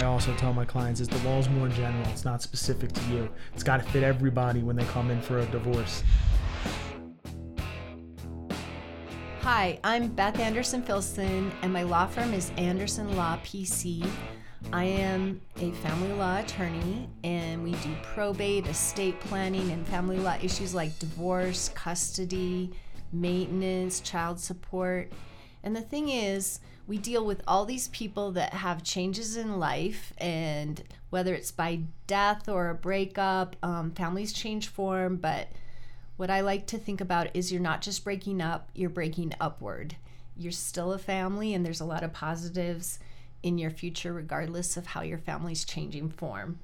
I also tell my clients is the law is more general. It's not specific to you. It's got to fit everybody when they come in for a divorce. Hi, I'm Beth Andersen Filson, and my law firm is Andersen Law PC. I am a family law attorney, and we do probate, estate planning, and family law issues like divorce, custody, maintenance, child support. And the thing is, we deal with all these people that have changes in life, and whether it's by death or a breakup, um, families change form. But what I like to think about is you're not just breaking up, you're breaking upward. You're still a family, and there's a lot of positives in your future, regardless of how your family's changing form.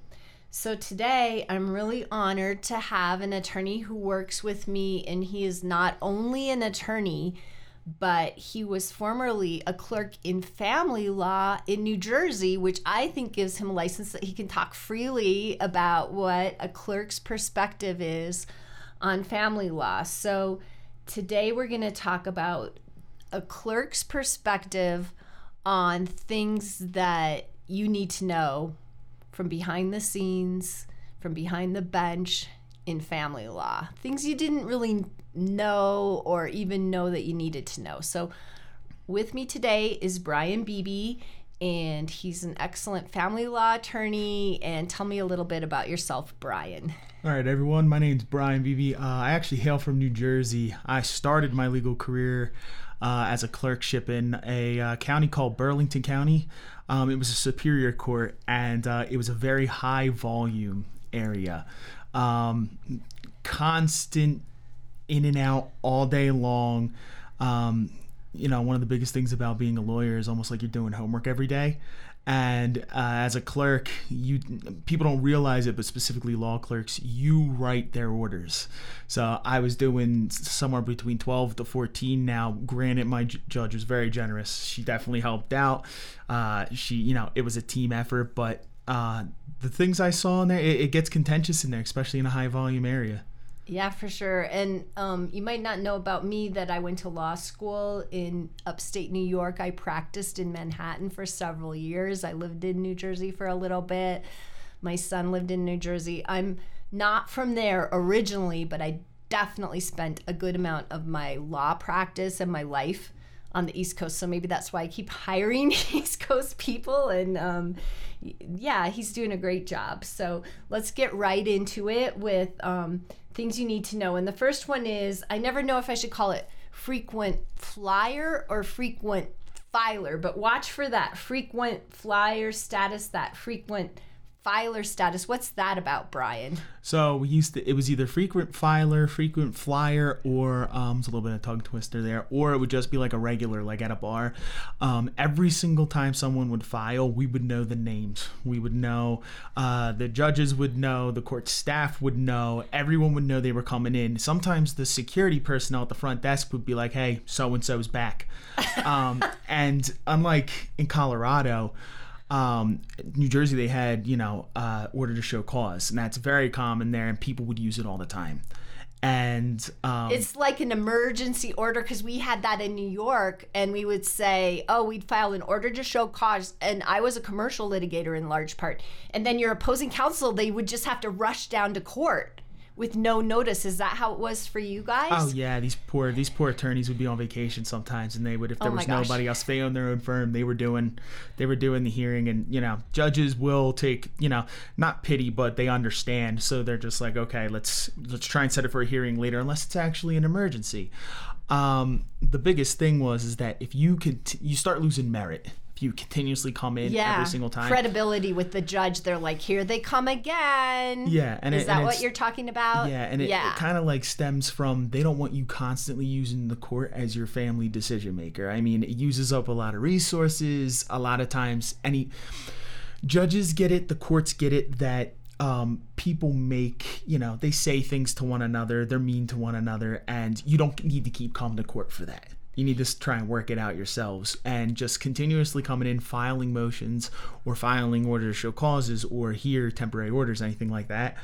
So today, I'm really honored to have an attorney who works with me, and he is not only an attorney, but he was formerly a clerk in family law in New Jersey, which I think gives him a license that he can talk freely about what a clerk's perspective is on family law. So today, we're going to talk about a clerk's perspective on things that you need to know from behind the scenes, from behind the bench in family law. Things you didn't really know or even know that you needed to know. So, with me today is Brian Beebe, and he's an excellent family law attorney. And tell me a little bit about yourself, Brian. All right, everyone. My name's Brian Beebe. Uh, I actually hail from New Jersey. I started my legal career uh, as a clerkship in a uh, county called Burlington County. Um, it was a superior court, and uh, it was a very high volume area. Um, constant in and out all day long. Um, you know, one of the biggest things about being a lawyer is almost like you're doing homework every day. And uh, as a clerk, you people don't realize it, but specifically law clerks, you write their orders. So I was doing somewhere between 12 to 14. Now, granted, my judge was very generous. She definitely helped out. Uh, she, you know, it was a team effort, but uh, the things I saw in there, it, it gets contentious in there, especially in a high volume area. Yeah, for sure. And um, you might not know about me that I went to law school in upstate New York. I practiced in Manhattan for several years. I lived in New Jersey for a little bit. My son lived in New Jersey. I'm not from there originally, but I definitely spent a good amount of my law practice and my life on the East Coast. So maybe that's why I keep hiring East Coast people. And um, yeah, he's doing a great job. So let's get right into it with um, things you need to know. And the first one is I never know if I should call it frequent flyer or frequent filer, but watch for that frequent flyer status, that frequent filer status. What's that about, Brian? So we used to, it was either frequent filer, frequent flyer, or um, it's a little bit of tongue twister there, or it would just be like a regular, like at a bar. Um, every single time someone would file, we would know the names. We would know, uh, the judges would know, the court staff would know, everyone would know they were coming in. Sometimes the security personnel at the front desk would be like, hey, so and so's back. um, and unlike in Colorado, um, New Jersey, they had, you know, uh, order to show cause, and that's very common there, and people would use it all the time. And um, it's like an emergency order because we had that in New York, and we would say, "Oh, we'd file an order to show cause." And I was a commercial litigator in large part, and then your opposing counsel, they would just have to rush down to court with no notice. Is that how it was for you guys? Oh yeah, these poor these poor attorneys would be on vacation sometimes, and they would if there oh was gosh. nobody else, they own their own firm. They were doing they were doing the hearing, and you know judges will take you know not pity, but they understand, so they're just like okay, let's let's try and set it for a hearing later, unless it's actually an emergency. Um, the biggest thing was is that if you could you start losing merit you continuously come in yeah. every single time. Credibility with the judge. They're like, here they come again. Yeah. And Is it, that and what you're talking about? Yeah. And it, yeah. it kind of like stems from they don't want you constantly using the court as your family decision maker. I mean, it uses up a lot of resources. A lot of times, any judges get it, the courts get it that um, people make, you know, they say things to one another, they're mean to one another, and you don't need to keep coming to court for that you need to try and work it out yourselves and just continuously coming in filing motions or filing order to show causes or here temporary orders anything like that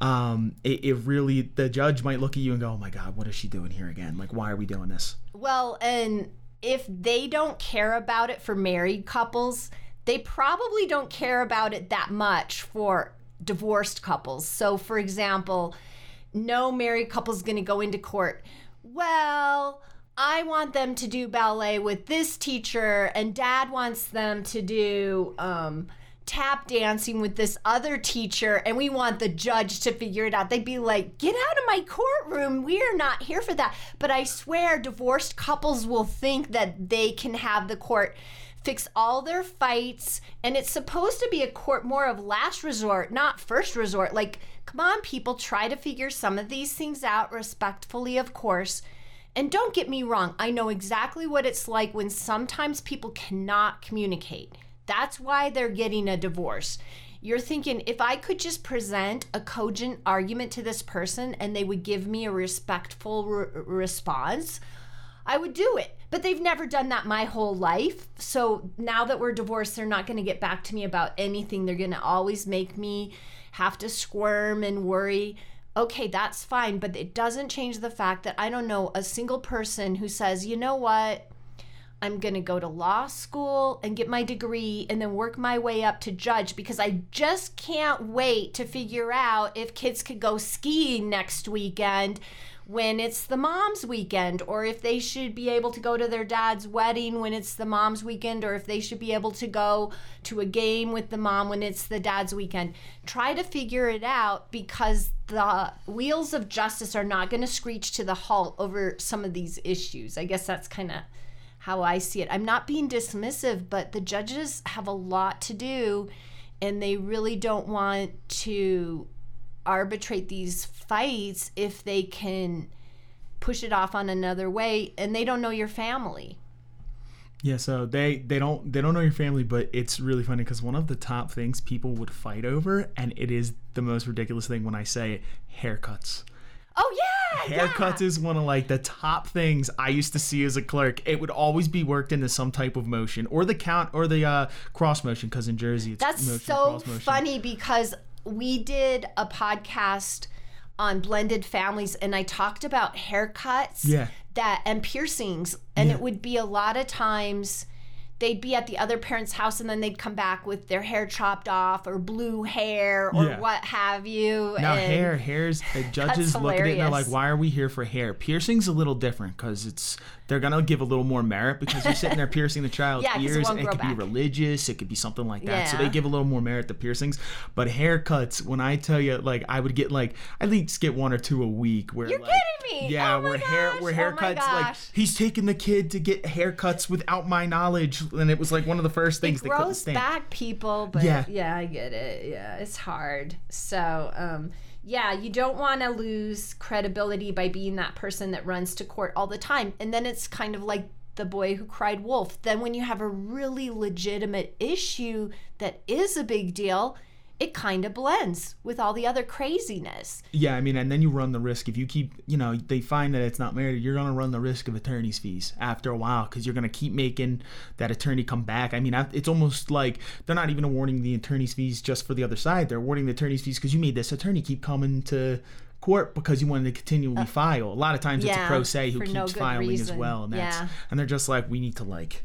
um, it, it, really the judge might look at you and go oh my god what is she doing here again like why are we doing this well and if they don't care about it for married couples they probably don't care about it that much for divorced couples. So, for example, no married couple is going to go into court. Well, I want them to do ballet with this teacher, and dad wants them to do um, tap dancing with this other teacher, and we want the judge to figure it out. They'd be like, Get out of my courtroom. We are not here for that. But I swear, divorced couples will think that they can have the court fix all their fights and it's supposed to be a court more of last resort not first resort like come on people try to figure some of these things out respectfully of course and don't get me wrong i know exactly what it's like when sometimes people cannot communicate that's why they're getting a divorce you're thinking if I could just present a cogent argument to this person and they would give me a respectful re- response, I would do it. But they've never done that my whole life. So now that we're divorced, they're not going to get back to me about anything. They're going to always make me have to squirm and worry. Okay, that's fine, but it doesn't change the fact that I don't know a single person who says, you know what? I'm going to go to law school and get my degree and then work my way up to judge because I just can't wait to figure out if kids could go skiing next weekend when it's the mom's weekend or if they should be able to go to their dad's wedding when it's the mom's weekend or if they should be able to go to a game with the mom when it's the dad's weekend. Try to figure it out because the wheels of justice are not going to screech to the halt over some of these issues. I guess that's kind of how I see it. I'm not being dismissive, but the judges have a lot to do and they really don't want to arbitrate these fights if they can push it off on another way and they don't know your family. Yeah, so they they don't they don't know your family, but it's really funny because one of the top things people would fight over, and it is the most ridiculous thing when I say it, haircuts. Oh yeah, haircuts yeah. is one of like the top things I used to see as a clerk. It would always be worked into some type of motion or the count or the uh, cross motion because in Jersey it's that's motion, so funny because we did a podcast on blended families and I talked about haircuts Yeah. that and piercings and Yeah. it would be a lot of times they'd be at the other parent's house and then they'd come back with their hair chopped off or blue hair or Yeah. what have you Now and hair, hairs. The judges look at it and they're like, "Why are we here for hair?" Piercing's a little different because it's they're gonna give a little more merit because you're sitting there piercing the child's Yeah, it ears. It grow could be religious. It could be something like that. So they give a little more merit to piercings. But haircuts, when I tell you, like I would get like at least get one or two a week. Where You're like, kidding me! Yeah, Oh where hair where gosh! Oh haircuts like he's taking the kid to get haircuts without my knowledge, and it was like one of the first things it grows back people but Yeah. yeah. i get it yeah it's hard so um yeah you don't want to lose credibility by being that person that runs to court all the time and then it's kind of like the boy who cried wolf then when you have a really legitimate issue that is a big deal it kind of blends with all the other craziness Yeah, I mean, and then you run the risk if you keep, you know, they find that it's not merited, you're gonna run the risk of attorney's fees after a while because you're gonna keep making that attorney come back. I mean, it's almost like they're not even awarding the attorney's fees just for the other side; they're awarding the attorney's fees because you made this attorney keep coming to court because you wanted to continually file. A lot of times it's a Uh, pro se who keeps no filing as well, and that's Yeah. and they're just like, we need to like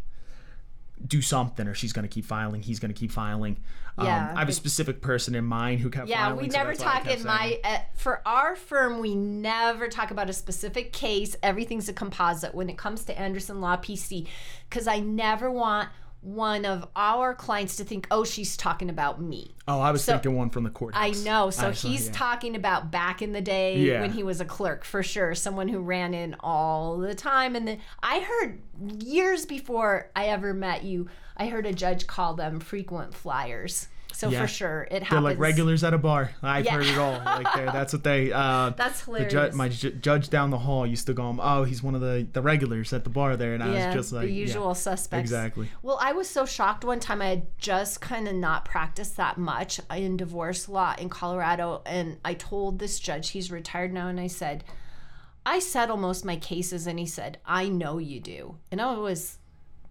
do something or she's going to keep filing he's going to keep filing Yeah, um, i have a specific person in mind who kept Yeah, filing we so never talk in saying my uh, for our firm. We never talk about a specific case. Everything's a composite when it comes to Andersen Law PC, because I never want one of our clients to think, "Oh, she's talking about me." Oh, I was So- thinking one from the courthouse. I know. So I saw- he's yeah. talking about back in the day Yeah. when he was a clerk for sure, someone who ran in all the time. And then I heard years before I ever met you, I heard a judge call them frequent flyers. So Yeah. for sure, it happens. They're like regulars at a bar. I've Yeah. heard it all. Like there, that's what they. Uh, That's the ju- hilarious. my ju- judge down the hall used to go, "Oh, he's one of the the regulars at the bar there," and I yeah, was just like, the usual suspects. exactly. Well, I was so shocked one time. I had just kind of not practiced that much in divorce law in Colorado, and I told this judge, he's retired now, and I said, I settle most of my cases, and he said, I know you do, and I was,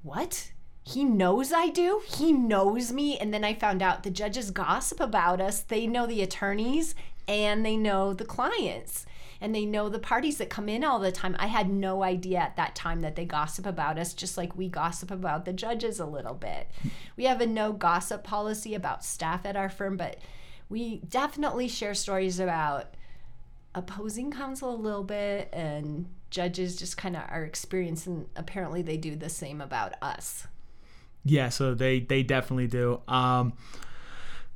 what? He knows I do. He knows me, and then I found out the judges gossip about us. They know the attorneys and they know the clients. and they know the parties that come in all the time. I had no idea at that time that they gossip about us, just like we gossip about the judges a little bit. We have a no gossip policy about staff at our firm, but we definitely share stories about opposing counsel a little bit and judges just kind of our experience and apparently they do the same about us yeah so they they definitely do um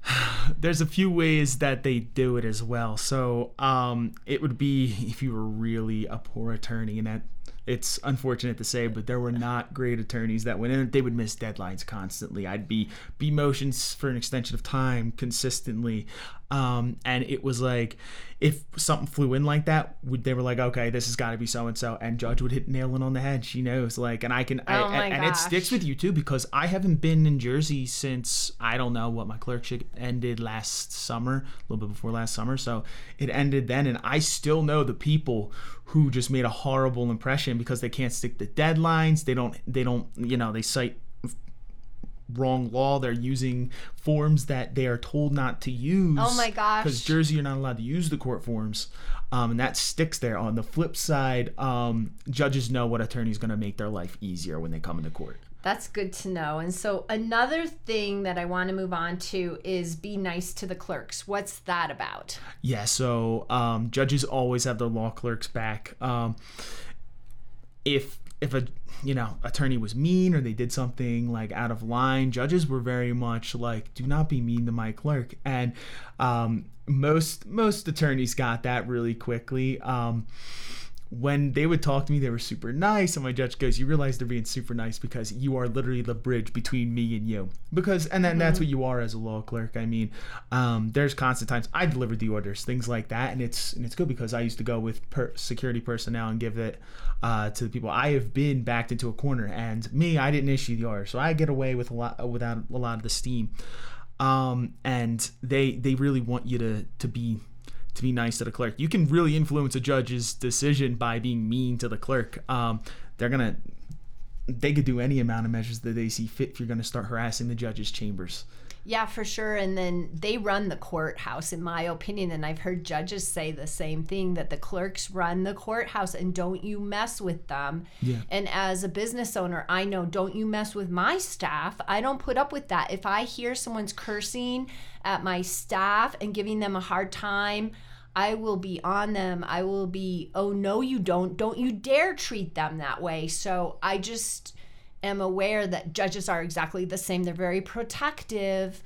there's a few ways that they do it as well so um it would be if you were really a poor attorney and that it's unfortunate to say, but there were not great attorneys that went in. They would miss deadlines constantly. I'd be be motions for an extension of time consistently, um, and it was like if something flew in like that, would they were like, okay, this has got to be so and so, and judge would hit nail on the head. She knows, like, and I can, Oh I, and it sticks with you too because I haven't been in Jersey since I don't know what my clerkship ended last summer, a little bit before last summer. So it ended then, and I still know the people who just made a horrible impression because they can't stick to deadlines. They don't, they don't, you know, they cite wrong law. They're using forms that they are told not to use. Oh my gosh. Because Jersey, you're not allowed to use the court forms, um, and that sticks there. On the flip side, um, judges know what attorney's going to make their life easier when they come into court. That's good to know. And so another thing that I want to move on to is be nice to the clerks. What's that about? Yeah, so um, judges always have their law clerks back. Um, if if a you know attorney was mean or they did something like out of line, judges were very much like, "Do not be mean to my clerk." And um, most most attorneys got that really quickly. Um, when they would talk to me, they were super nice. And my judge goes, You realize they're being super nice because you are literally the bridge between me and you. Because, and then that's what you are as a law clerk. I mean, um, there's constant times I delivered the orders, things like that. And it's, and it's good because I used to go with per- security personnel and give it uh, to the people. I have been backed into a corner and me, I didn't issue the order. So I get away with a lot, without a lot of the steam. Um, and they, they really want you to, to be to be nice to the clerk. You can really influence a judge's decision by being mean to the clerk. Um, they're gonna they could do any amount of measures that they see fit if you're gonna start harassing the judge's chambers. Yeah, for sure. And then they run the courthouse, in my opinion. And I've heard judges say the same thing that the clerks run the courthouse and don't you mess with them. Yeah. And as a business owner, I know don't you mess with my staff. I don't put up with that. If I hear someone's cursing at my staff and giving them a hard time, I will be on them. I will be, oh, no, you don't. Don't you dare treat them that way. So I just am aware that judges are exactly the same. They're very protective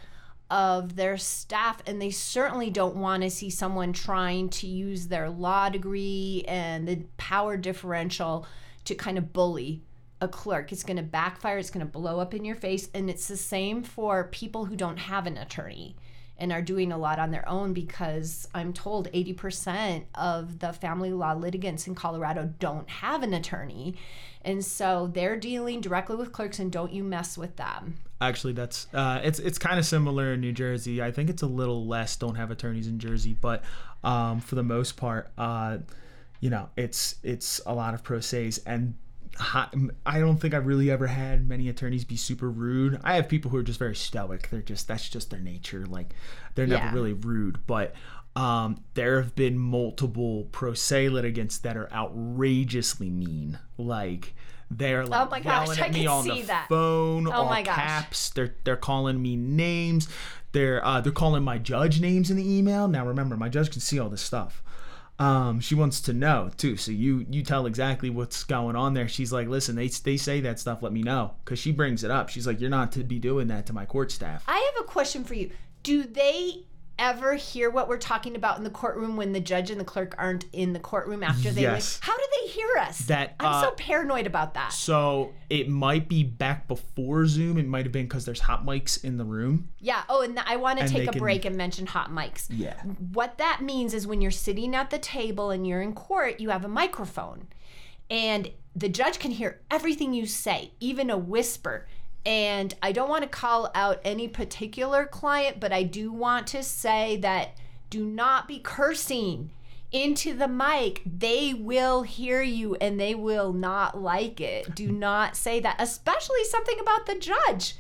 of their staff, and they certainly don't want to see someone trying to use their law degree and the power differential to kind of bully a clerk. It's going to backfire, it's going to blow up in your face. And it's the same for people who don't have an attorney and are doing a lot on their own because I'm told 80% of the family law litigants in Colorado don't have an attorney. And so they're dealing directly with clerks and don't you mess with them. Actually, that's uh, it's it's kind of similar in New Jersey. I think it's a little less. Don't have attorneys in Jersey, but um, for the most part, uh, you know, it's it's a lot of pro se's and. I don't think I've really ever had many attorneys be super rude. I have people who are just very stoic. They're just that's just their nature. Like they're never Yeah. really rude. But um, there have been multiple pro se litigants that are outrageously mean. Like they're like Oh my gosh, yelling at me on the that. phone, Oh all my gosh. caps. They're they're calling me names. They're uh, they're calling my judge names in the email. Now remember, my judge can see all this stuff. Um, she wants to know too. So you you tell exactly what's going on there. She's like, listen, they they say that stuff. Let me know because she brings it up. She's like, you're not to be doing that to my court staff. I have a question for you. Do they ever hear what we're talking about in the courtroom when the judge and the clerk aren't in the courtroom after they Yes. leave? How do they hear us? That, I'm so uh, paranoid about that. So it might be back before Zoom. It might have been because there's hot mics in the room. Yeah. Oh, and I want to take a can- break and mention hot mics. Yeah. What that means is when you're sitting at the table and you're in court, you have a microphone. And the judge can hear everything you say, even a whisper. And I don't want to call out any particular client, but I do want to say that do not be cursing into the mic. They will hear you and they will not like it. Do not say that, especially something about the judge.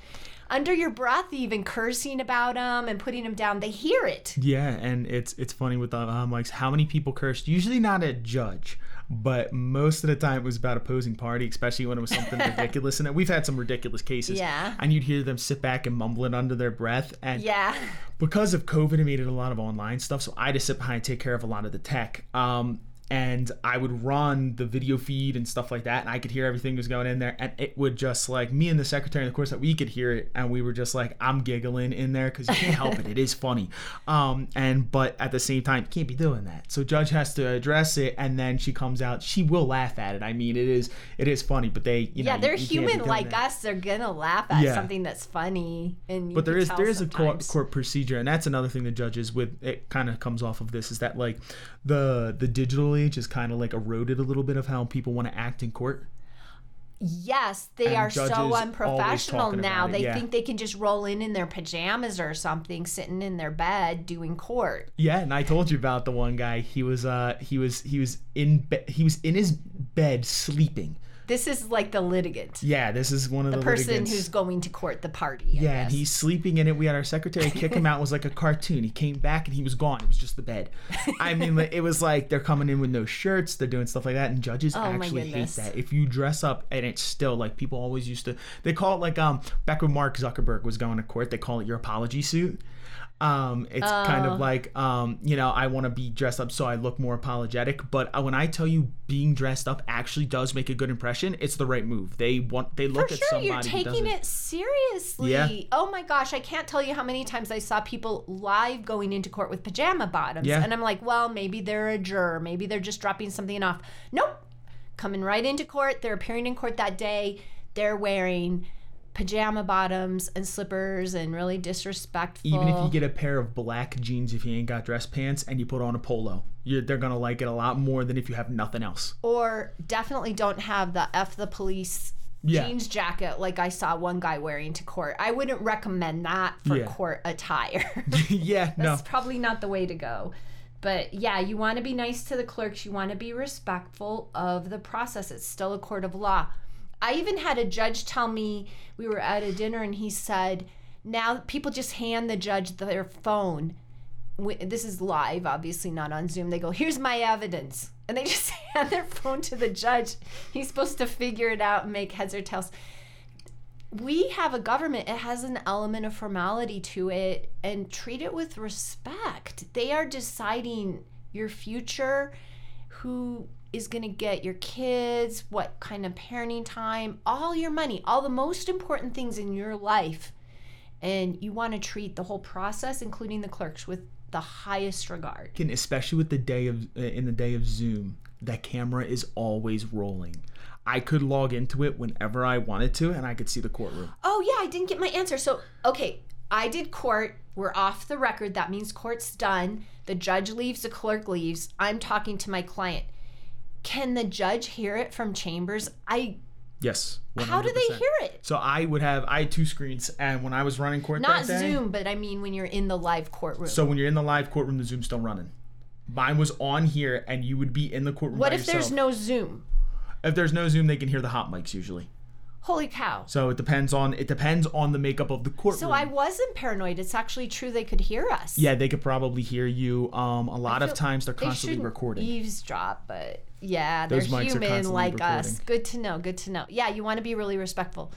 under your breath, even cursing about them and putting them down. They hear it. Yeah, and it's it's funny with the um, like how many people cursed. Usually not a judge, but most of the time it was about opposing party, especially when it was something ridiculous. And we've had some ridiculous cases. Yeah. And you'd hear them sit back and mumble it under their breath. And Yeah. because of COVID, it made it a lot of online stuff. So I just sit behind and take care of a lot of the tech. Um, and I would run the video feed and stuff like that, and I could hear everything was going in there, and it would just like me and the secretary, of course, that we could hear it, and we were just like, I'm giggling in there because you can't help it, it is funny, um, and but at the same time, you can't be doing that. So judge has to address it, and then she comes out, she will laugh at it. I mean, it is it is funny, but they you know Yeah, they're you- you human like that. us. They're gonna laugh at Yeah. something that's funny, and you but there is there is a court, court procedure and that's another thing the judges with it kind of comes off of this is that like the the digital is kind of like eroded a little bit of how people want to act in court Yes, they And are so unprofessional now. They yeah. think they can just roll in in their pajamas or something, sitting in their bed doing court. yeah and i told you about the one guy he was uh he was he was in be- he was in his bed sleeping This is like the litigant, yeah this is one of the, the person litigants. who's going to court, the party. I yeah, and he's sleeping in it. We had our secretary kick him out. It was like a cartoon. He came back and he was gone. It was just the bed. I mean, it was like they're coming in with no shirts. They're doing stuff like that, and judges Oh, actually hate that. If you dress up and it's still like people always used to, they call it like um back when Mark Zuckerberg was going to court, they call it your apology suit. Um, it's kind Oh. of like um, you know, I want to be dressed up so I look more apologetic. But uh, when I tell you being dressed up actually does make a good impression, it's the right move. They want they look For at sure, somebody you're taking it seriously. Yeah. Oh my gosh, I can't tell you how many times I saw people live going into court with pajama bottoms. Yeah. And I'm like, well, maybe they're a juror. Maybe they're just dropping something off. Nope. Coming right into court. They're appearing in court that day. They're wearing pajama bottoms and slippers and really disrespectful. even if you get a pair of black jeans if you ain't got dress pants and you put on a polo you're, they're gonna like it a lot more than if you have nothing else or definitely don't have the F the police Yeah. jeans jacket like I saw one guy wearing to court. I wouldn't recommend that for Yeah. court attire. yeah no That's probably not the way to go. But yeah, you want to be nice to the clerks. You want to be respectful of the process. It's still a court of law. I even had a judge tell me we were at a dinner and he said, now people just hand the judge their phone. This is live, obviously not on Zoom. They go, here's my evidence. And they just hand their phone to the judge. He's supposed to figure it out and make heads or tails we have a government it has an element of formality to it and treat it with respect they are deciding your future who is going to get your kids what kind of parenting time all your money all the most important things in your life and you want to treat the whole process including the clerks with the highest regard And especially with the day of uh, in the day of zoom that camera is always rolling i could log into it whenever i wanted to and i could see the courtroom Oh yeah, I didn't get my answer. So okay, I did court. We're off the record. That means court's done. The judge leaves. The clerk leaves. I'm talking to my client. Can the judge hear it from chambers? I. yes 100%. How do they hear it? so i would have i had two screens and when i was running court Not day, Zoom, but I mean when you're in the live courtroom. so when you're in the live courtroom the zoom's still running mine was on here and you would be in the courtroom what if there's no Zoom? if there's no zoom they can hear the hot mics usually Holy cow! So it depends on it depends on the makeup of the courtroom. So I wasn't paranoid. It's actually true they could hear us. yeah, they could probably hear you. Um, a lot of times they're constantly shouldn't recording. eavesdrop, but yeah, they're Those mics are human constantly like us. recording. Good to know. Good to know. Yeah, you want to be really respectful.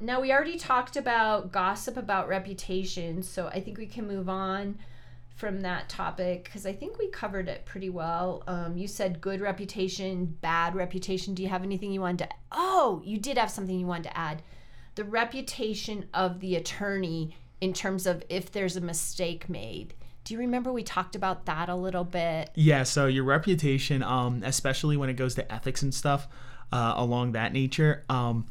Now we already talked about gossip about reputation, so I think we can move on from that topic because I think we covered it pretty well. Um, you said good reputation, bad reputation. Do you have anything you wanted to? Oh, you did have something you wanted to add. The reputation of the attorney in terms of if there's a mistake made. Do you remember we talked about that a little bit? Yeah, so your reputation, um, especially when it goes to ethics and stuff, uh, along that nature, um,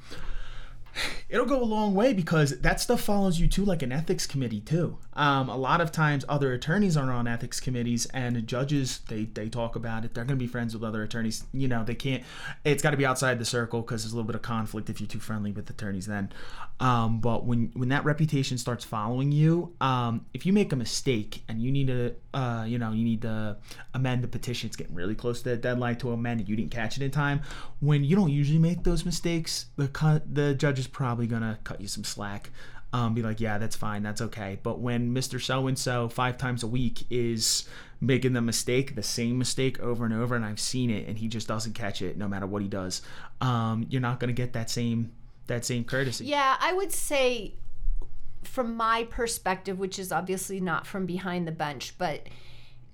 it'll go a long way because that stuff follows you too, like an ethics committee too. Um, a lot of times, other attorneys are on ethics committees, and judges they they talk about it. They're going to be friends with other attorneys. You know, they can't. It's got to be outside the circle because there's a little bit of conflict if you're too friendly with attorneys. Then, um, but when when that reputation starts following you, um, if you make a mistake and you need to, uh, you know, you need to amend the petition, it's getting really close to the deadline to amend, and you didn't catch it in time. When you don't usually make those mistakes, the cu- the judge is probably gonna cut you some slack. um, be like, yeah, that's fine, that's okay. But when Mr. So and so five times a week is making the mistake, the same mistake over and over, and I've seen it, and he just doesn't catch it no matter what he does, um, you're not to get that same that same courtesy. Yeah, I would say from my perspective, which is obviously not from behind the bench, but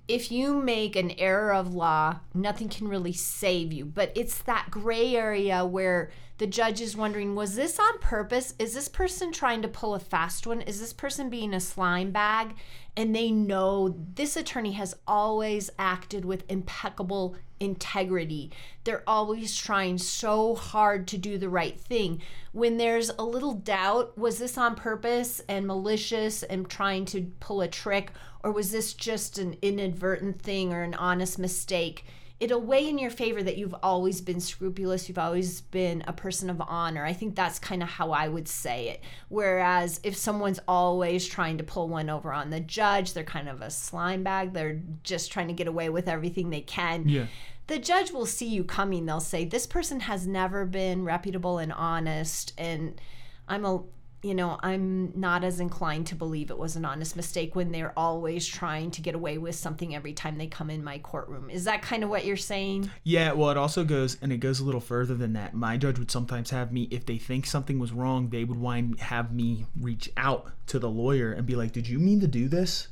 if you make an error of law, nothing can really save you. But it's that gray area where the judge is wondering was this on purpose? Is this person trying to pull a fast one? Is this person being a slime bag? And they know this attorney has always acted with impeccable integrity. They're always trying so hard to do the right thing. When there's a little doubt, was this on purpose and malicious and trying to pull a trick? Or was this just an inadvertent thing or an honest mistake? It'll weigh in your favor that you've always been scrupulous, you've always been a person of honor. I think that's kind of how I would say it. Whereas if someone's always trying to pull one over on the judge, they're kind of a slime bag, they're just trying to get away with everything they can. Yeah. The judge will see you coming. They'll say, This person has never been reputable and honest. And I'm a you know, I'm not as inclined to believe it was an honest mistake when they're always trying to get away with something every time they come in my courtroom. Is that kind of what you're saying? Yeah, well, it also goes, and it goes a little further than that. My judge would sometimes have me, if they think something was wrong, they would wind have me reach out to the lawyer and be like, "Did you mean to do this?"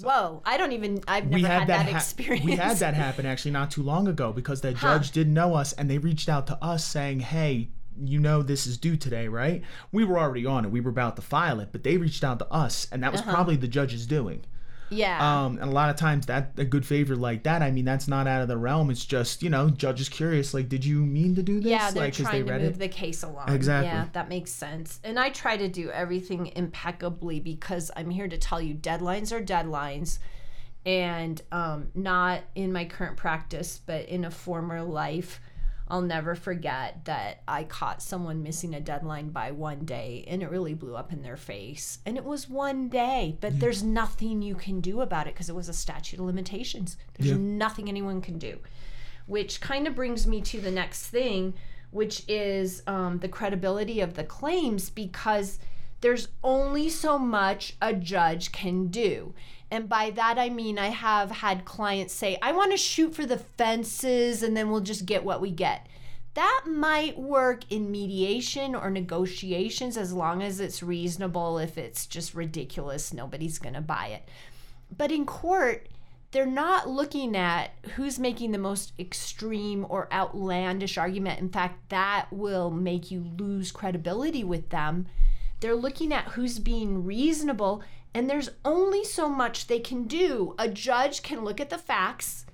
Whoa, I don't even. I've never had, that, ha- experience. We had that happen actually not too long ago because the Huh. judge didn't know us and they reached out to us saying, "Hey, you know this is due today, right?" We were already on it. We were about to file it, but they reached out to us, and that was Uh-huh. probably the judge's doing. Yeah. Um, and a lot of times that a good favor like that, I mean, that's not out of the realm. It's just you know, judge is curious. Like, did you mean to do this? yeah, they're like, trying they to read move it. the case along. Exactly. Yeah, that makes sense. And I try to do everything impeccably because I'm here to tell you deadlines are deadlines. And um, not in my current practice, but in a former life, I'll never forget that I caught someone missing a deadline by one day and it really blew up in their face. And it was one day, but there's nothing you can do about it because it was a statute of limitations. There's Yeah. nothing anyone can do which kind of brings me to the next thing, which is um, the credibility of the claims because there's only so much a judge can do. And by that I mean I have had clients say, I want to shoot for the fences and then we'll just get what we get. That might work in mediation or negotiations as long as it's reasonable. If it's just ridiculous, nobody's going to buy it. But in court, they're not looking at who's making the most extreme or outlandish argument. In fact, that will make you lose credibility with them. They're looking at who's being reasonable, and there's only so much they can do. A judge can look at the facts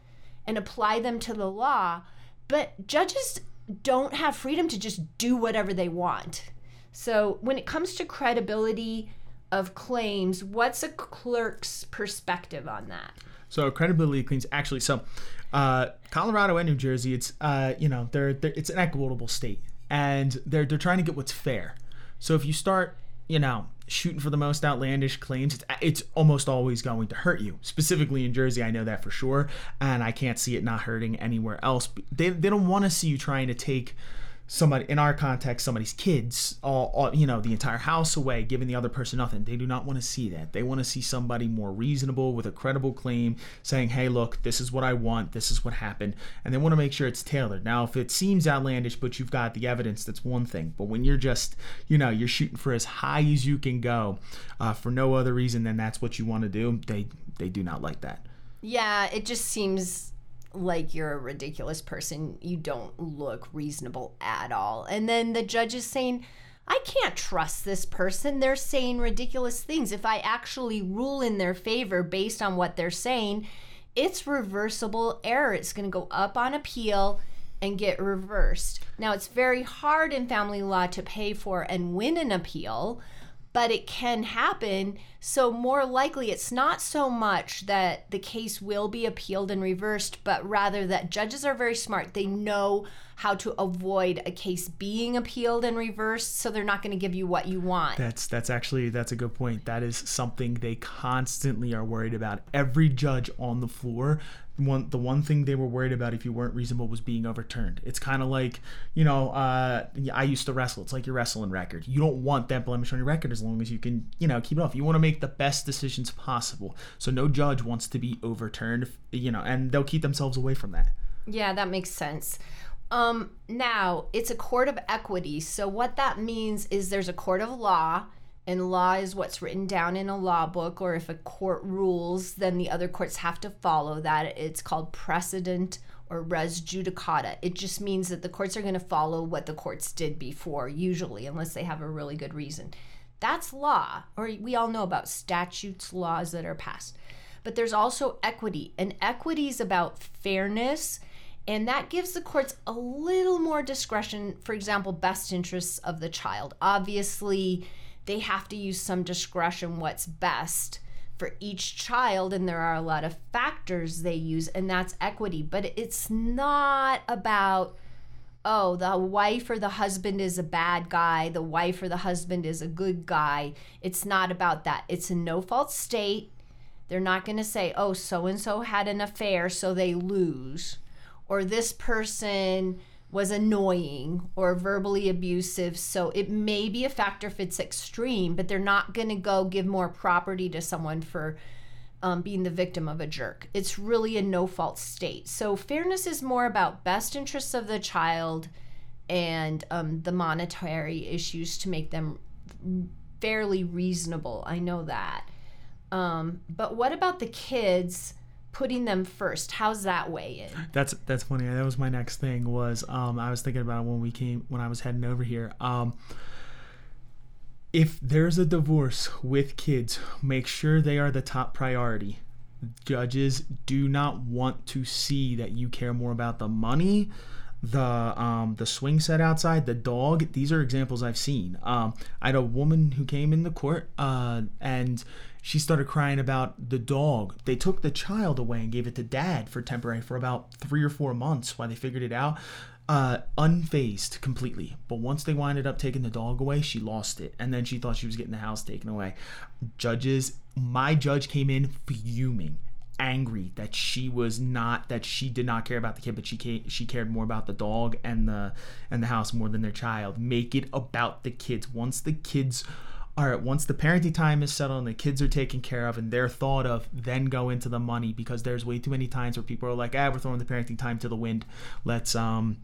and apply them to the law, but judges don't have freedom to just do whatever they want. So, when it comes to credibility of claims, what's a clerk's perspective on that? So credibility claims actually. So uh, Colorado and New Jersey, it's uh, you know they're, they're it's an equitable state, and they're they're trying to get what's fair. So if you start you know shooting for the most outlandish claims, it's it's almost always going to hurt you. Specifically in Jersey, I know that for sure, and I can't see it not hurting anywhere else. They they don't want to see you trying to take somebody in our context somebody's kids all, all you know the entire house away giving the other person nothing. They do not want to see that. They want to see somebody more reasonable with a credible claim saying hey look this is what i want. This is what happened. And they want to make sure it's tailored. Now if it seems outlandish but you've got the evidence that's one thing. But when you're just you know you're shooting for as high as you can go uh, for no other reason than that's what you want to do they they do not like that. Yeah, it just seems like you're a ridiculous person. You don't look reasonable at all. And then the judge is saying, I can't trust this person. They're saying ridiculous things. If I actually rule in their favor based on what they're saying, it's reversible error. It's going to go up on appeal and get reversed. Now, it's very hard in family law to pay for and win an appeal, but it can happen. So, more likely, it's not so much that the case will be appealed and reversed, but rather that judges are very smart. They know how to avoid a case being appealed and reversed so they're not going to give you what you want. That's that's actually that's a good point. That is something they constantly are worried about. Every judge on the floor one the one thing they were worried about if you weren't reasonable was being overturned. It's kind of like you know uh, I used to wrestle. It's like your wrestling record. You don't want that blemish on your record as long as you can you know keep it off. You want to make the best decisions possible. So no judge wants to be overturned. You know, and they'll keep themselves away from that. Yeah, that makes sense. Um, now it's a court of equity. So what that means is there's a court of law and law is what's written down in a law book or if a court rules then the other courts have to follow that. It's called precedent or res judicata. It just means that the courts are going to follow what the courts did before usually unless they have a really good reason. That's law or we all know about statutes laws that are passed. But there's also equity and equity is about fairness and that gives the courts a little more discretion for example best interests of the child. Obviously they have to use some discretion what's best for each child and there are a lot of factors they use and that's equity. But it's not about oh the wife or the husband is a bad guy the wife or the husband is a good guy. It's not about that. It's a no fault state. They're not going to say oh so and so had an affair so they lose or this person was annoying or verbally abusive. So it may be a factor if it's extreme, but they're not going to go give more property to someone for um, being the victim of a jerk. It's really a no fault state. So fairness is more about best interests of the child and um, the monetary issues to make them fairly reasonable. I know that. Um, but what about the kids? Putting them first. How's that weigh in? That's that's funny. That was my next thing was um, i was thinking about it when we came when i was heading over here. Um, if there's a divorce with kids make sure they are the top priority. Judges do not want to see that you care more about the money the um, the swing set outside, the dog. These are examples I've seen. Um, I had a woman who came in the court uh, and she started crying about the dog. They took the child away and gave it to dad for temporary for about three or four months while they figured it out. Uh, unfazed completely. But once they winded up taking the dog away, she lost it. And then she thought she was getting the house taken away. Judges, my judge came in fuming angry that she was not that she did not care about the kid but she she cared more about the dog and the and the house more than their child make it about the kids once the kids all right, once the parenting time is settled and the kids are taken care of and they're thought of, then go into the money because there's way too many times where people are like, ah, we're throwing the parenting time to the wind. Let's um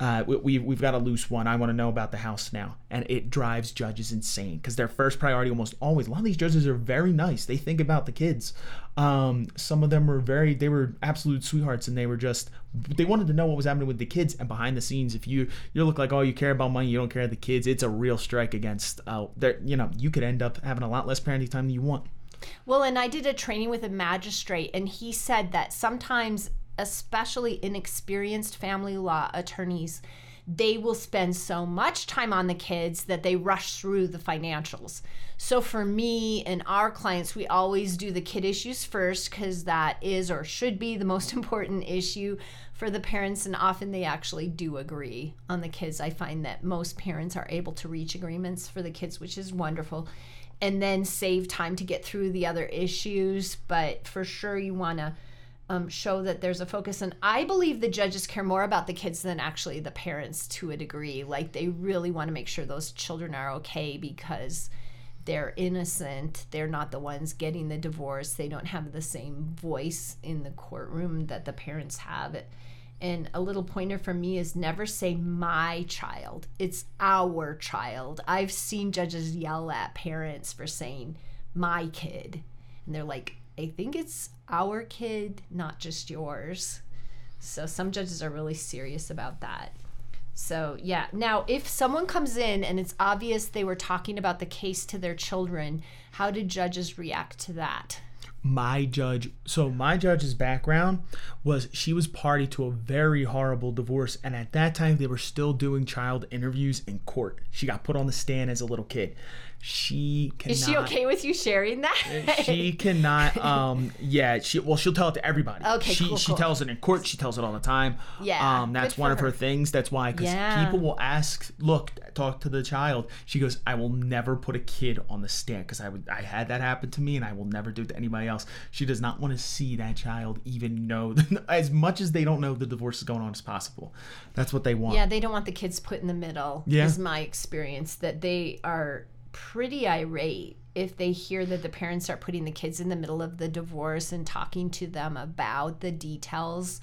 uh, we, we've got a loose one. I want to know about the house now. And it drives judges insane because their first priority almost always, a lot of these judges are very nice. They think about the kids. Um, some of them were very, they were absolute sweethearts and they were just, they wanted to know what was happening with the kids. And behind the scenes, if you, you look like, oh, you care about money, you don't care about the kids, it's a real strike against, uh, there, you know, you could end up having a lot less parenting time than you want. Well, and I did a training with a magistrate, and he said that sometimes especially inexperienced family law attorneys, they will spend so much time on the kids that they rush through the financials. So for me and our clients, we always do the kid issues first because that is or should be the most important issue for the parents, and often they actually do agree on the kids. I find that most parents are able to reach agreements for the kids, which is wonderful. And then save time to get through the other issues. But for sure, you want to um, show that there's a focus. And I believe the judges care more about the kids than actually the parents to a degree. Like they really want to make sure those children are okay because they're innocent. They're not the ones getting the divorce. They don't have the same voice in the courtroom that the parents have. And a little pointer for me is never say my child. It's our child. I've seen judges yell at parents for saying my kid. And they're like, I think it's our kid, not just yours. So some judges are really serious about that. So, yeah. Now, if someone comes in and it's obvious they were talking about the case to their children, how did judges react to that? my judge so my judge's background was she was party to a very horrible divorce and at that time they were still doing child interviews in court she got put on the stand as a little kid she cannot. Is she okay with you sharing that? she cannot. Um, yeah, she well, she'll tell it to everybody. Okay, she cool, she cool. tells it in court. She tells it all the time. Yeah, um, that's one of her her. things. That's why, because Yeah. people will ask, look, talk to the child. She goes, I will never put a kid on the stand because I would, I had that happen to me, and I will never do it to anybody else. She does not want to see that child even know as much as they don't know the divorce is going on as possible. That's what they want. Yeah, they don't want the kids put in the middle. Yeah. Is my experience that they are pretty irate if they hear that the parents are putting the kids in the middle of the divorce and talking to them about the details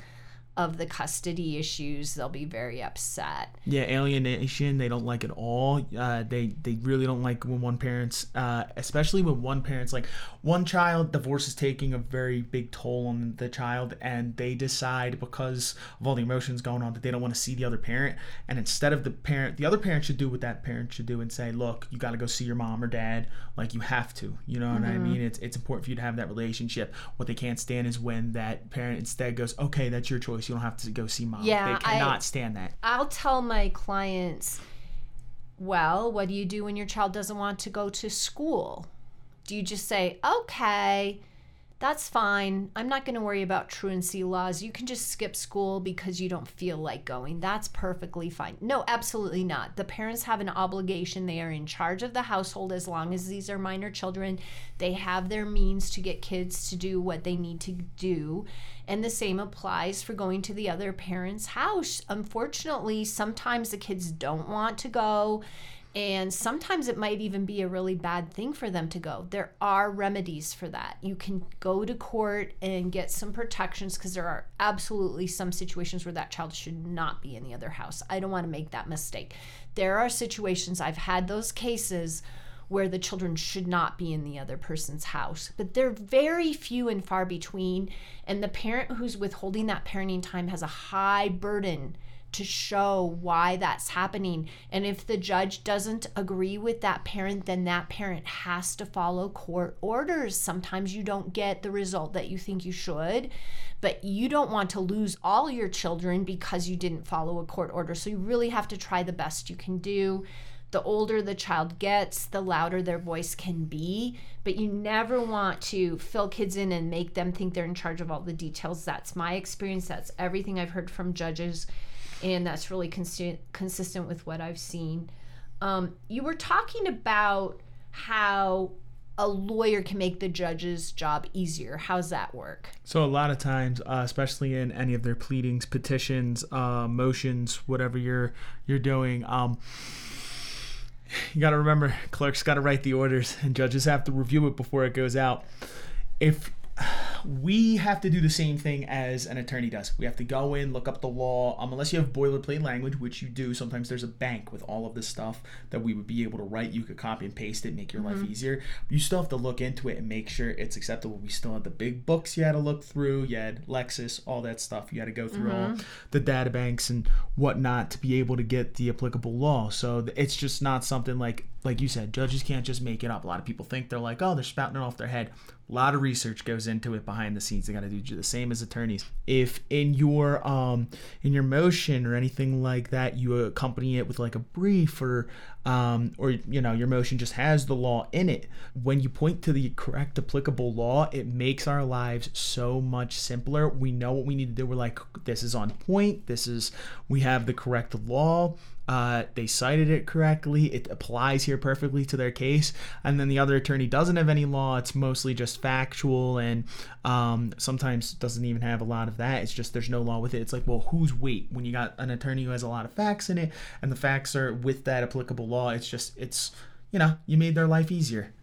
of the custody issues. They'll be very upset. Yeah, alienation. They don't like it all. Uh, they they really don't like when one parent's, uh, especially when one parent's like one child. Divorce is taking a very big toll on the child, and they decide because of all the emotions going on that they don't want to see the other parent. And instead of the parent, the other parent should do what that parent should do and say, "Look, you got to go see your mom or dad. Like you have to. You know what I mean? It's it's important for you to have that relationship. What they can't stand is when that parent instead goes, "Okay, that's your choice. You don't have to go see mom." Yeah, they I- cannot stand that. I'll tell my clients, well, what do you do when your child doesn't want to go to school? Do you just say, okay, that's fine. I'm not going to worry about truancy laws. You can just skip school because you don't feel like going. That's perfectly fine. No, absolutely not. The parents have an obligation. They are in charge of the household as long as these are minor children. They have their means to get kids to do what they need to do. And the same applies for going to the other parent's house. Unfortunately, sometimes the kids don't want to go. And sometimes it might even be a really bad thing for them to go. There are remedies for that. You can go to court and get some protections because there are absolutely some situations where that child should not be in the other house. I don't want to make that mistake. There are situations, I've had those cases where the children should not be in the other person's house, but they're very few and far between. And the parent who's withholding that parenting time has a high burden to show why that's happening. And if the judge doesn't agree with that parent, then that parent has to follow court orders. Sometimes you don't get the result that you think you should, but you don't want to lose all your children because you didn't follow a court order. So you really have to try the best you can do. The older the child gets, the louder their voice can be. But you never want to fill kids in and make them think they're in charge of all the details. That's my experience. That's everything I've heard from judges and that's really consi- consistent with what I've seen. Um, you were talking about how a lawyer can make the judge's job easier. How's that work? So a lot of times, uh, especially in any of their pleadings, petitions, uh, motions, whatever you're you're doing, um, you got to remember clerks got to write the orders, and judges have to review it before it goes out. If we have to do the same thing as an attorney does. We have to go in, look up the law. Um, unless you have boilerplate language, which you do. Sometimes there's a bank with all of this stuff that we would be able to write. You could copy and paste it, make your life easier. You still have to look into it and make sure it's acceptable. We still have the big books you had to look through. You had Lexis, all that stuff. You had to go through all the data banks and whatnot to be able to get the applicable law. So it's just not something like like you said. Judges can't just make it up. A lot of people think they're like, oh, they're spouting it off their head. A lot of research goes into it behind the scenes. They got to do the same as attorneys. If in your um in your motion or anything like that, you accompany it with like a brief or um or you know your motion just has the law in it. When you point to the correct applicable law, it makes our lives so much simpler. We know what we need to do. We're like, this is on point. This is we have the correct law. Uh, they cited it correctly. It applies here perfectly to their case. And then the other attorney doesn't have any law. It's mostly just factual and um, sometimes doesn't even have a lot of that. It's just there's no law with it. It's like, well, whose weight? When you got an attorney who has a lot of facts in it and the facts are with that applicable law, it's just, it's, you know, you made their life easier.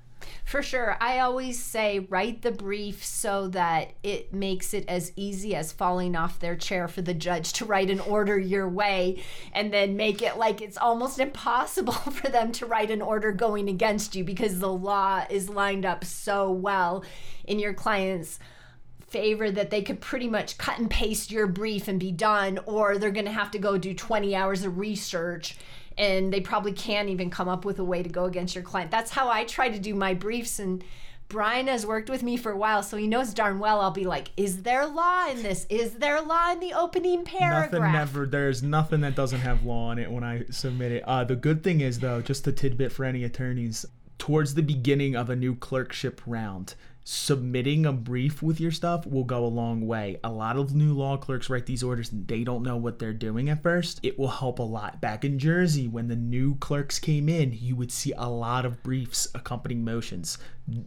For sure. I always say write the brief so that it makes it as easy as falling off their chair for the judge to write an order your way and then make it like it's almost impossible for them to write an order going against you because the law is lined up so well in your client's favor that they could pretty much cut and paste your brief and be done or they're going to have to go do 20 hours of research and they probably can't even come up with a way to go against your client. That's how I try to do my briefs and Brian has worked with me for a while, so he knows darn well I'll be like, "Is there law in this? Is there law in the opening paragraph?" Nothing never. There's nothing that doesn't have law in it when I submit it. Uh, the good thing is though, just a tidbit for any attorneys. towards the beginning of a new clerkship round, submitting a brief with your stuff will go a long way. A lot of new law clerks write these orders and they don't know what they're doing at first. It will help a lot. Back in Jersey, when the new clerks came in, you would see a lot of briefs accompanying motions.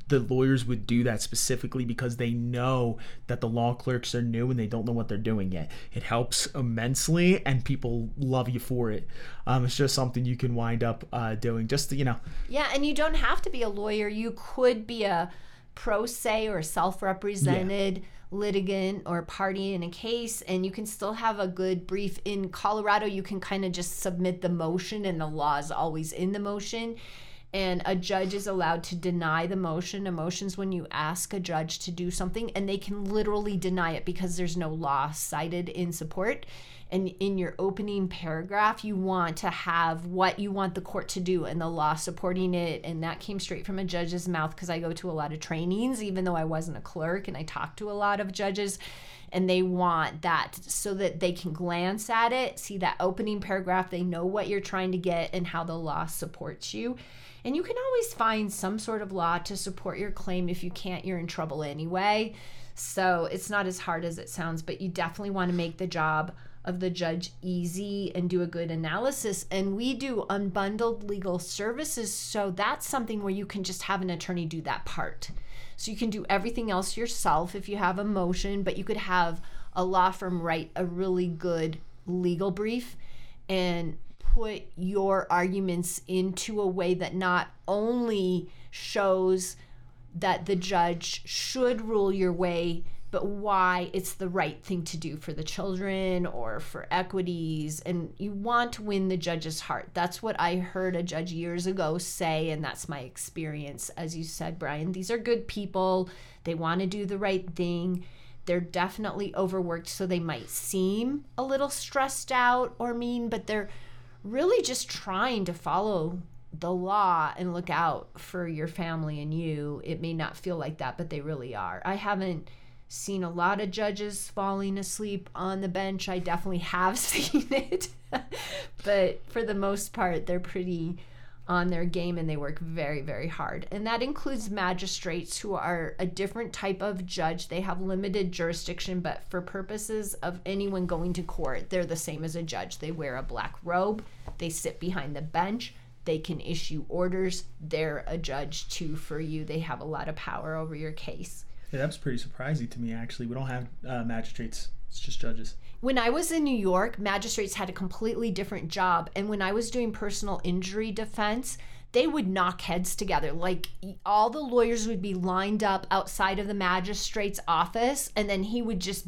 The lawyers would do that specifically because they know that the law clerks are new and they don't know what they're doing yet. It helps immensely and people love you for it. Um, it's just something you can wind up uh, doing just to, you know. Yeah, and you don't have to be a lawyer. You could be a pro se or self represented yeah. litigant or party in a case, and you can still have a good brief. In Colorado, you can kind of just submit the motion, and the law is always in the motion. And a judge is allowed to deny the motion. A motion's when you ask a judge to do something, and they can literally deny it because there's no law cited in support and in your opening paragraph you want to have what you want the court to do and the law supporting it. And that came straight from a judge's mouth because i go to a lot of trainings even though i wasn't a clerk and i talk to a lot of judges. And they want that so that they can glance at it see that opening paragraph. They know what you're trying to get and how the law supports you. And you can always find some sort of law to support your claim. If you can't you're in trouble anyway. So it's not as hard as it sounds but you definitely want to make the job of the judge easy and do a good analysis. And we do unbundled legal services. So that's something where you can just have an attorney do that part. So you can do everything else yourself if you have a motion, but you could have a law firm write a really good legal brief and put your arguments into a way that not only shows that the judge should rule your way but why it's the right thing to do for the children or for equities. And you want to win the judge's heart. That's what I heard a judge years ago say, and that's my experience. As you said, Brian, these are good people, they want to do the right thing. They're definitely overworked, so they might seem a little stressed out or mean, but they're really just trying to follow the law and look out for your family and you. It may not feel like that, but they really are. I haven't seen a lot of judges falling asleep on the bench. I definitely have seen it. but for the most part, they're pretty on their game and they work very, very hard. And that includes magistrates who are a different type of judge. They have limited jurisdiction, but for purposes of anyone going to court, they're the same as a judge. They wear a black robe, they sit behind the bench. They can issue orders. They're a judge too for you. They have a lot of power over your case. Yeah, that's pretty surprising to me, actually. We don't have uh, magistrates, it's just judges. When I was in New York, magistrates had a completely different job. And when I was doing personal injury defense, they would knock heads together. Like all the lawyers would be lined up outside of the magistrate's office, and then he would just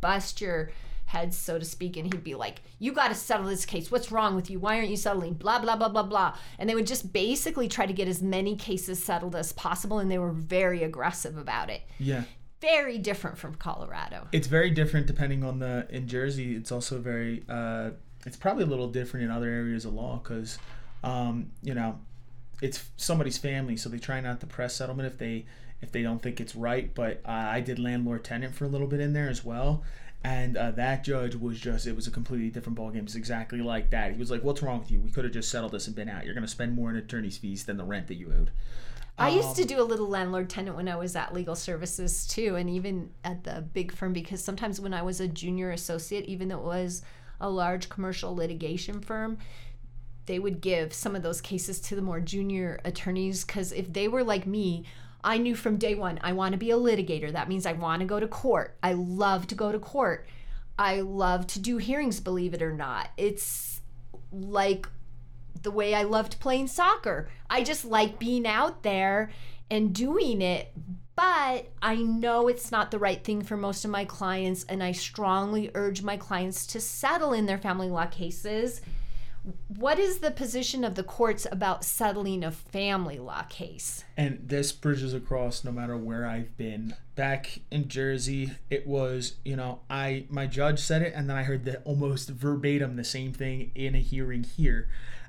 bust your heads, so to speak, and he'd be like, You got to settle this case. What's wrong with you? Why aren't you settling? Blah, blah, blah, blah, blah. And they would just basically try to get as many cases settled as possible, and they were very aggressive about it. Yeah. Very different from Colorado. It's very different depending on the. In Jersey, it's also very. Uh, it's probably a little different in other areas of law because, um, you know, it's somebody's family, so they try not to press settlement if they if they don't think it's right. But uh, I did landlord tenant for a little bit in there as well, and uh, that judge was just it was a completely different ballgame. It's exactly like that. He was like what's wrong with you? We could have just settled this and been out. You're going to spend more in attorney's fees than the rent that you owed. I used to um, do a little landlord tenant when I was at legal services too, and even at the big firm because sometimes when I was a junior associate, even though it was a large commercial litigation firm, they would give some of those cases to the more junior attorneys because if they were like me, I knew from day one, I want to be a litigator. That means I want to go to court. I love to go to court. I love to do hearings, believe it or not. It's like the way I loved playing soccer. I just like being out there and doing it. But I know it's not the right thing for most of my clients, and I strongly urge my clients to settle in their family law cases what is the position of the courts about settling a family law case? And this bridges across no matter where I've been. Back in Jersey, it was, you know, I my judge said it and then I heard the almost verbatim the same thing in a hearing here.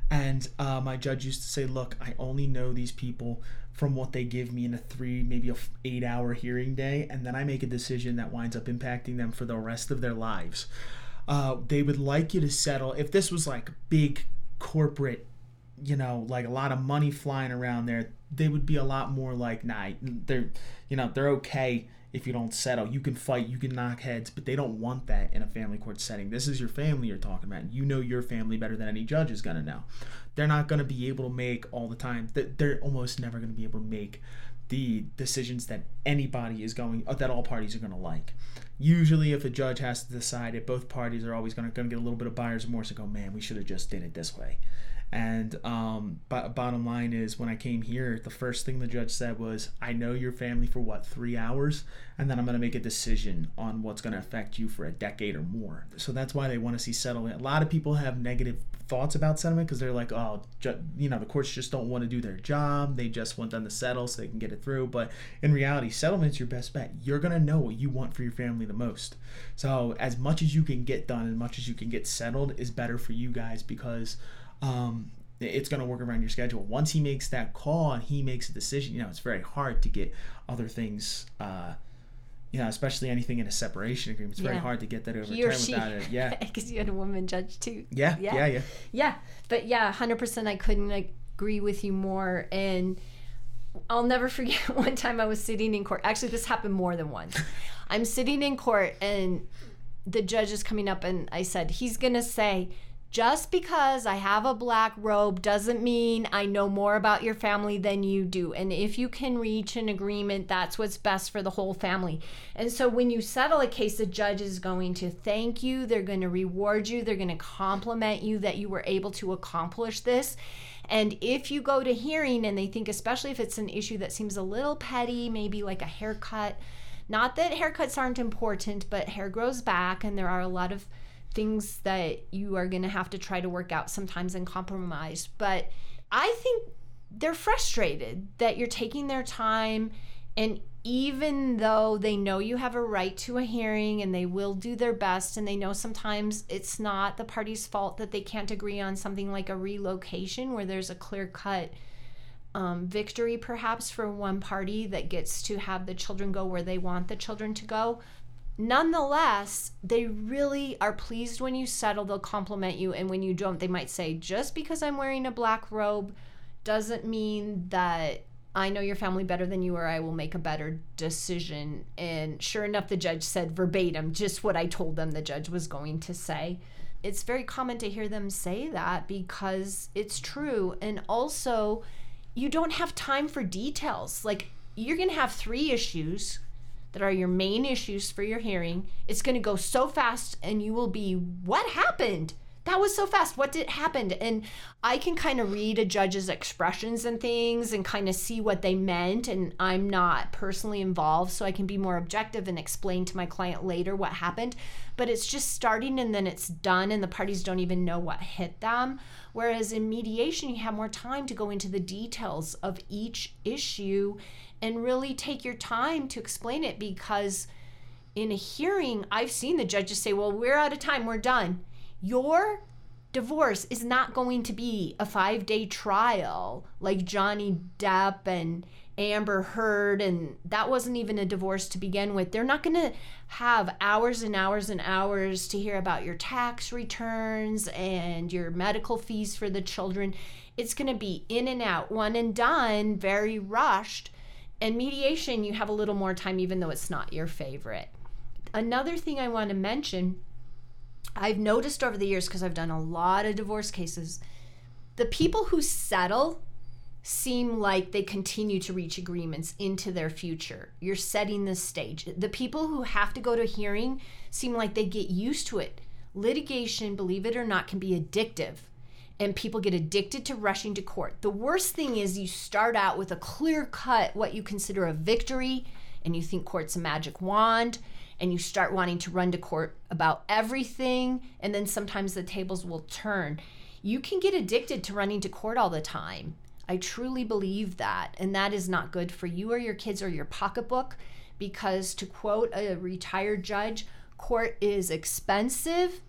And uh, my judge used to say, "Look, I only know these people from what they give me in a three, maybe a eight-hour hearing day, and then I make a decision that winds up impacting them for the rest of their lives." Uh, they would like you to settle if this was like big corporate you know, like a lot of money flying around there, they would be a lot more like, nah, they're, you know, they're okay if you don't settle. You can fight, you can knock heads, but they don't want that in a family court setting. This is your family you're talking about. You know your family better than any judge is going to know. They're not going to be able to make all the time, they're almost never going to be able to make the decisions that anybody is going, that all parties are going to like usually if a judge has to decide it both parties are always going to get a little bit of buyer's remorse and go man we should have just did it this way and um, b- bottom line is, when I came here, the first thing the judge said was, "I know your family for what three hours, and then I'm going to make a decision on what's going to affect you for a decade or more." So that's why they want to see settlement. A lot of people have negative thoughts about settlement because they're like, "Oh, ju- you know, the courts just don't want to do their job. They just want them to settle so they can get it through." But in reality, settlement's your best bet. You're going to know what you want for your family the most. So as much as you can get done, as much as you can get settled, is better for you guys because um, it's going to work around your schedule. Once he makes that call and he makes a decision, you know, it's very hard to get other things, uh, you know, especially anything in a separation agreement. It's yeah. very hard to get that overturned without it. Yeah. Because you had a woman judge too. Yeah, yeah. Yeah. Yeah. Yeah. But yeah, 100% I couldn't agree with you more. And I'll never forget one time I was sitting in court. Actually, this happened more than once. I'm sitting in court and the judge is coming up and I said, he's going to say, just because I have a black robe doesn't mean I know more about your family than you do. And if you can reach an agreement, that's what's best for the whole family. And so when you settle a case, the judge is going to thank you, they're going to reward you, they're going to compliment you that you were able to accomplish this. And if you go to hearing and they think, especially if it's an issue that seems a little petty, maybe like a haircut, not that haircuts aren't important, but hair grows back and there are a lot of things that you are going to have to try to work out sometimes and compromise. But I think they're frustrated that you're taking their time and even though they know you have a right to a hearing and they will do their best and they know sometimes it's not the party's fault that they can't agree on something like a relocation where there's a clear cut um, victory perhaps for one party that gets to have the children go where they want the children to go nonetheless, they really are pleased when you settle. They'll compliment you. And when you don't, they might say, just because I'm wearing a black robe doesn't mean that I know your family better than you or I will make a better decision. And sure enough, the judge said verbatim just what I told them the judge was going to say. It's very common to hear them say that because it's true. And also, you don't have time for details. Like, you're going to have three issues that are your main issues for your hearing. It's going to go so fast and you will be, what happened? That was so fast. What did happen? And I can kind of read a judge's expressions and things and kind of see what they meant. And I'm not personally involved, so I can be more objective and explain to my client later what happened. But it's just starting and then it's done, and the parties don't even know what hit them. Whereas in mediation, you have more time to go into the details of each issue and really take your time to explain it because in a hearing, I've seen the judges say, Well, we're out of time, we're done. Your divorce is not going to be a five day trial like Johnny Depp and Amber Heard, and that wasn't even a divorce to begin with. They're not going to have hours and hours and hours to hear about your tax returns and your medical fees for the children. It's going to be in and out, one and done, very rushed. And mediation, you have a little more time, even though it's not your favorite. Another thing I want to mention I've noticed over the years, because I've done a lot of divorce cases, the people who settle seem like they continue to reach agreements into their future. You're setting the stage. The people who have to go to hearing seem like they get used to it. Litigation, believe it or not, can be addictive and people get addicted to rushing to court. The worst thing is you start out with a clear cut, what you consider a victory, and you think court's a magic wand, and you start wanting to run to court about everything, and then sometimes the tables will turn. You can get addicted to running to court all the time. I truly believe that, and that is not good for you or your kids or your pocketbook because, to quote a retired judge, court is expensive,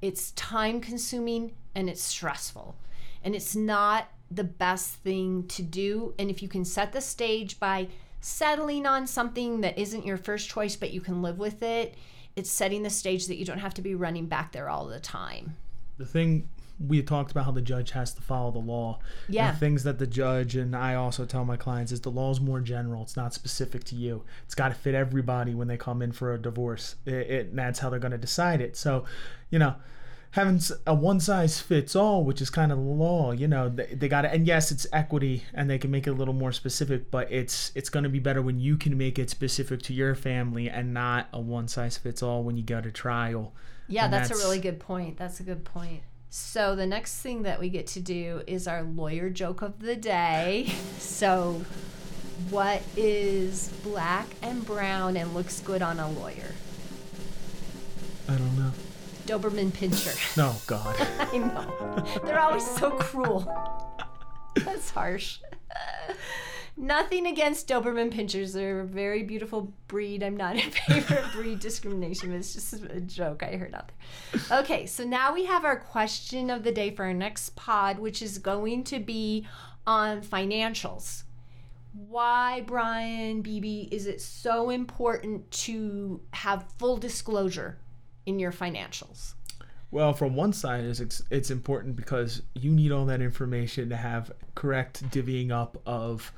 it's time consuming, and it's stressful. And it's not the best thing to do. And if you can set the stage by settling on something that isn't your first choice, but you can live with it, it's setting the stage that you don't have to be running back there all the time. The thing we talked about how the judge has to follow the law. Yeah. And things that the judge and I also tell my clients is the law is more general. It's not specific to you. It's got to fit everybody when they come in for a divorce. It, it, and that's how they're going to decide it. So, you know, having a one size fits all, which is kind of the law, you know, they, they got to, and yes, it's equity and they can make it a little more specific, but it's, it's going to be better when you can make it specific to your family and not a one size fits all when you go to trial. Yeah, that's, that's- a really good point. That's a good point. So the next thing that we get to do is our lawyer joke of the day. So what is black and brown and looks good on a lawyer? I don't know. Doberman Pinscher. No, oh, God. I know. They're always so cruel. That's harsh. Nothing against Doberman Pinschers. They're a very beautiful breed. I'm not in favor of breed discrimination. It's just a joke I heard out there. Okay, so now we have our question of the day for our next pod, which is going to be on financials. Why, Brian, BB, is it so important to have full disclosure in your financials? Well, from one side, it's, it's important because you need all that information to have correct divvying up of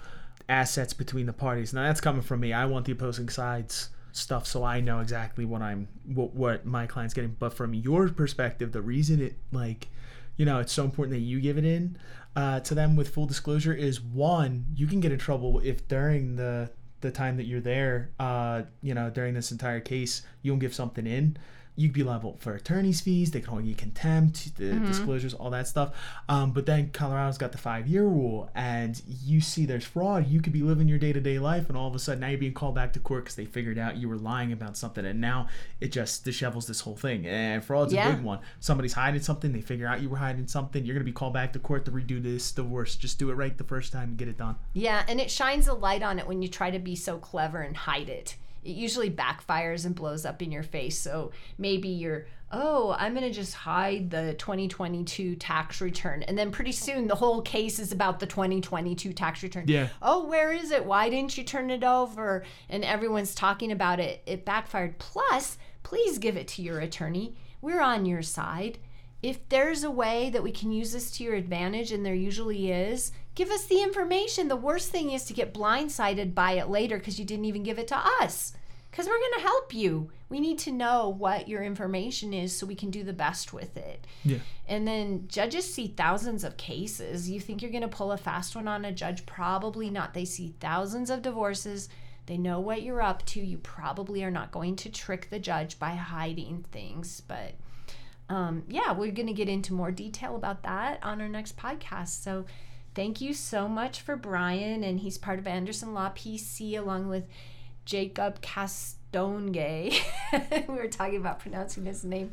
assets between the parties. Now that's coming from me. I want the opposing sides stuff so I know exactly what I'm what, what my client's getting. But from your perspective, the reason it like you know it's so important that you give it in uh, to them with full disclosure is one you can get in trouble if during the the time that you're there uh, you know during this entire case you don't give something in you could be liable for attorney's fees. They could hold you contempt, the disclosures, all that stuff. Um, but then Colorado's got the five year rule, and you see there's fraud. You could be living your day to day life, and all of a sudden now you're being called back to court because they figured out you were lying about something, and now it just dishevels this whole thing. And fraud's Yeah. a big one. Somebody's hiding something. They figure out you were hiding something. You're gonna be called back to court to redo this divorce. Just do it right the first time and get it done. Yeah, and it shines a light on it when you try to be so clever and hide it. It usually backfires and blows up in your face. So maybe you're, oh, I'm going to just hide the 2022 tax return. And then pretty soon the whole case is about the 2022 tax return. Yeah. Oh, where is it? Why didn't you turn it over? And everyone's talking about it. It backfired. Plus, please give it to your attorney. We're on your side. If there's a way that we can use this to your advantage, and there usually is, give us the information. The worst thing is to get blindsided by it later because you didn't even give it to us. Because we're going to help you. We need to know what your information is so we can do the best with it. Yeah. And then judges see thousands of cases. You think you're going to pull a fast one on a judge? Probably not. They see thousands of divorces. They know what you're up to. You probably are not going to trick the judge by hiding things. But um, yeah, we're going to get into more detail about that on our next podcast. So thank you so much for Brian. And he's part of Andersen Law PC along with Jacob Castonge. we were talking about pronouncing his name.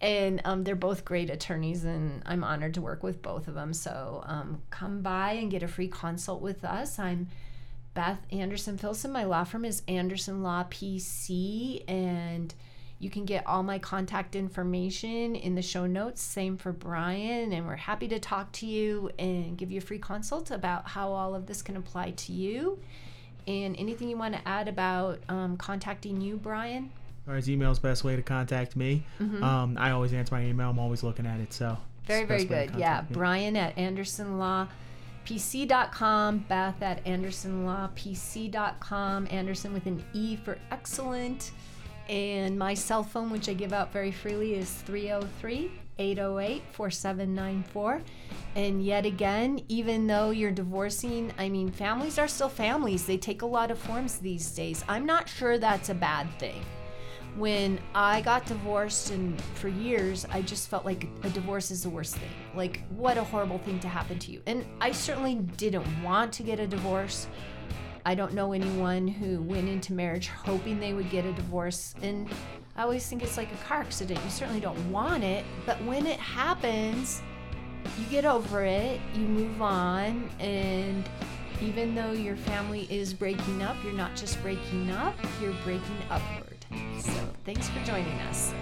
And um, they're both great attorneys, and I'm honored to work with both of them. So um, come by and get a free consult with us. I'm Beth Andersen Filson. My law firm is Andersen Law PC, and you can get all my contact information in the show notes. Same for Brian, and we're happy to talk to you and give you a free consult about how all of this can apply to you. And anything you want to add about um, contacting you, Brian? Far as email's best way to contact me. Um, I always answer my email. I'm always looking at it. So Very, very best way to good. Yeah. me. Brian at AndersenLawPC.com, Beth at AndersenLawPC.com, Andersen with an E for excellent. And my cell phone, which I give out very freely, is 303 808 4794. And yet again, even though you're divorcing, I mean, families are still families. They take a lot of forms these days. I'm not sure that's a bad thing when I got divorced and for years I just felt like a divorce is the worst thing. Like what a horrible thing to happen to you. And I certainly didn't want to get a divorce. I don't know anyone who went into marriage hoping they would get a divorce and I always think it's like a car accident. You certainly don't want it, but when it happens, you get over it, you move on, and even though your family is breaking up, you're not just breaking up, you're breaking upward. So, thanks for joining us.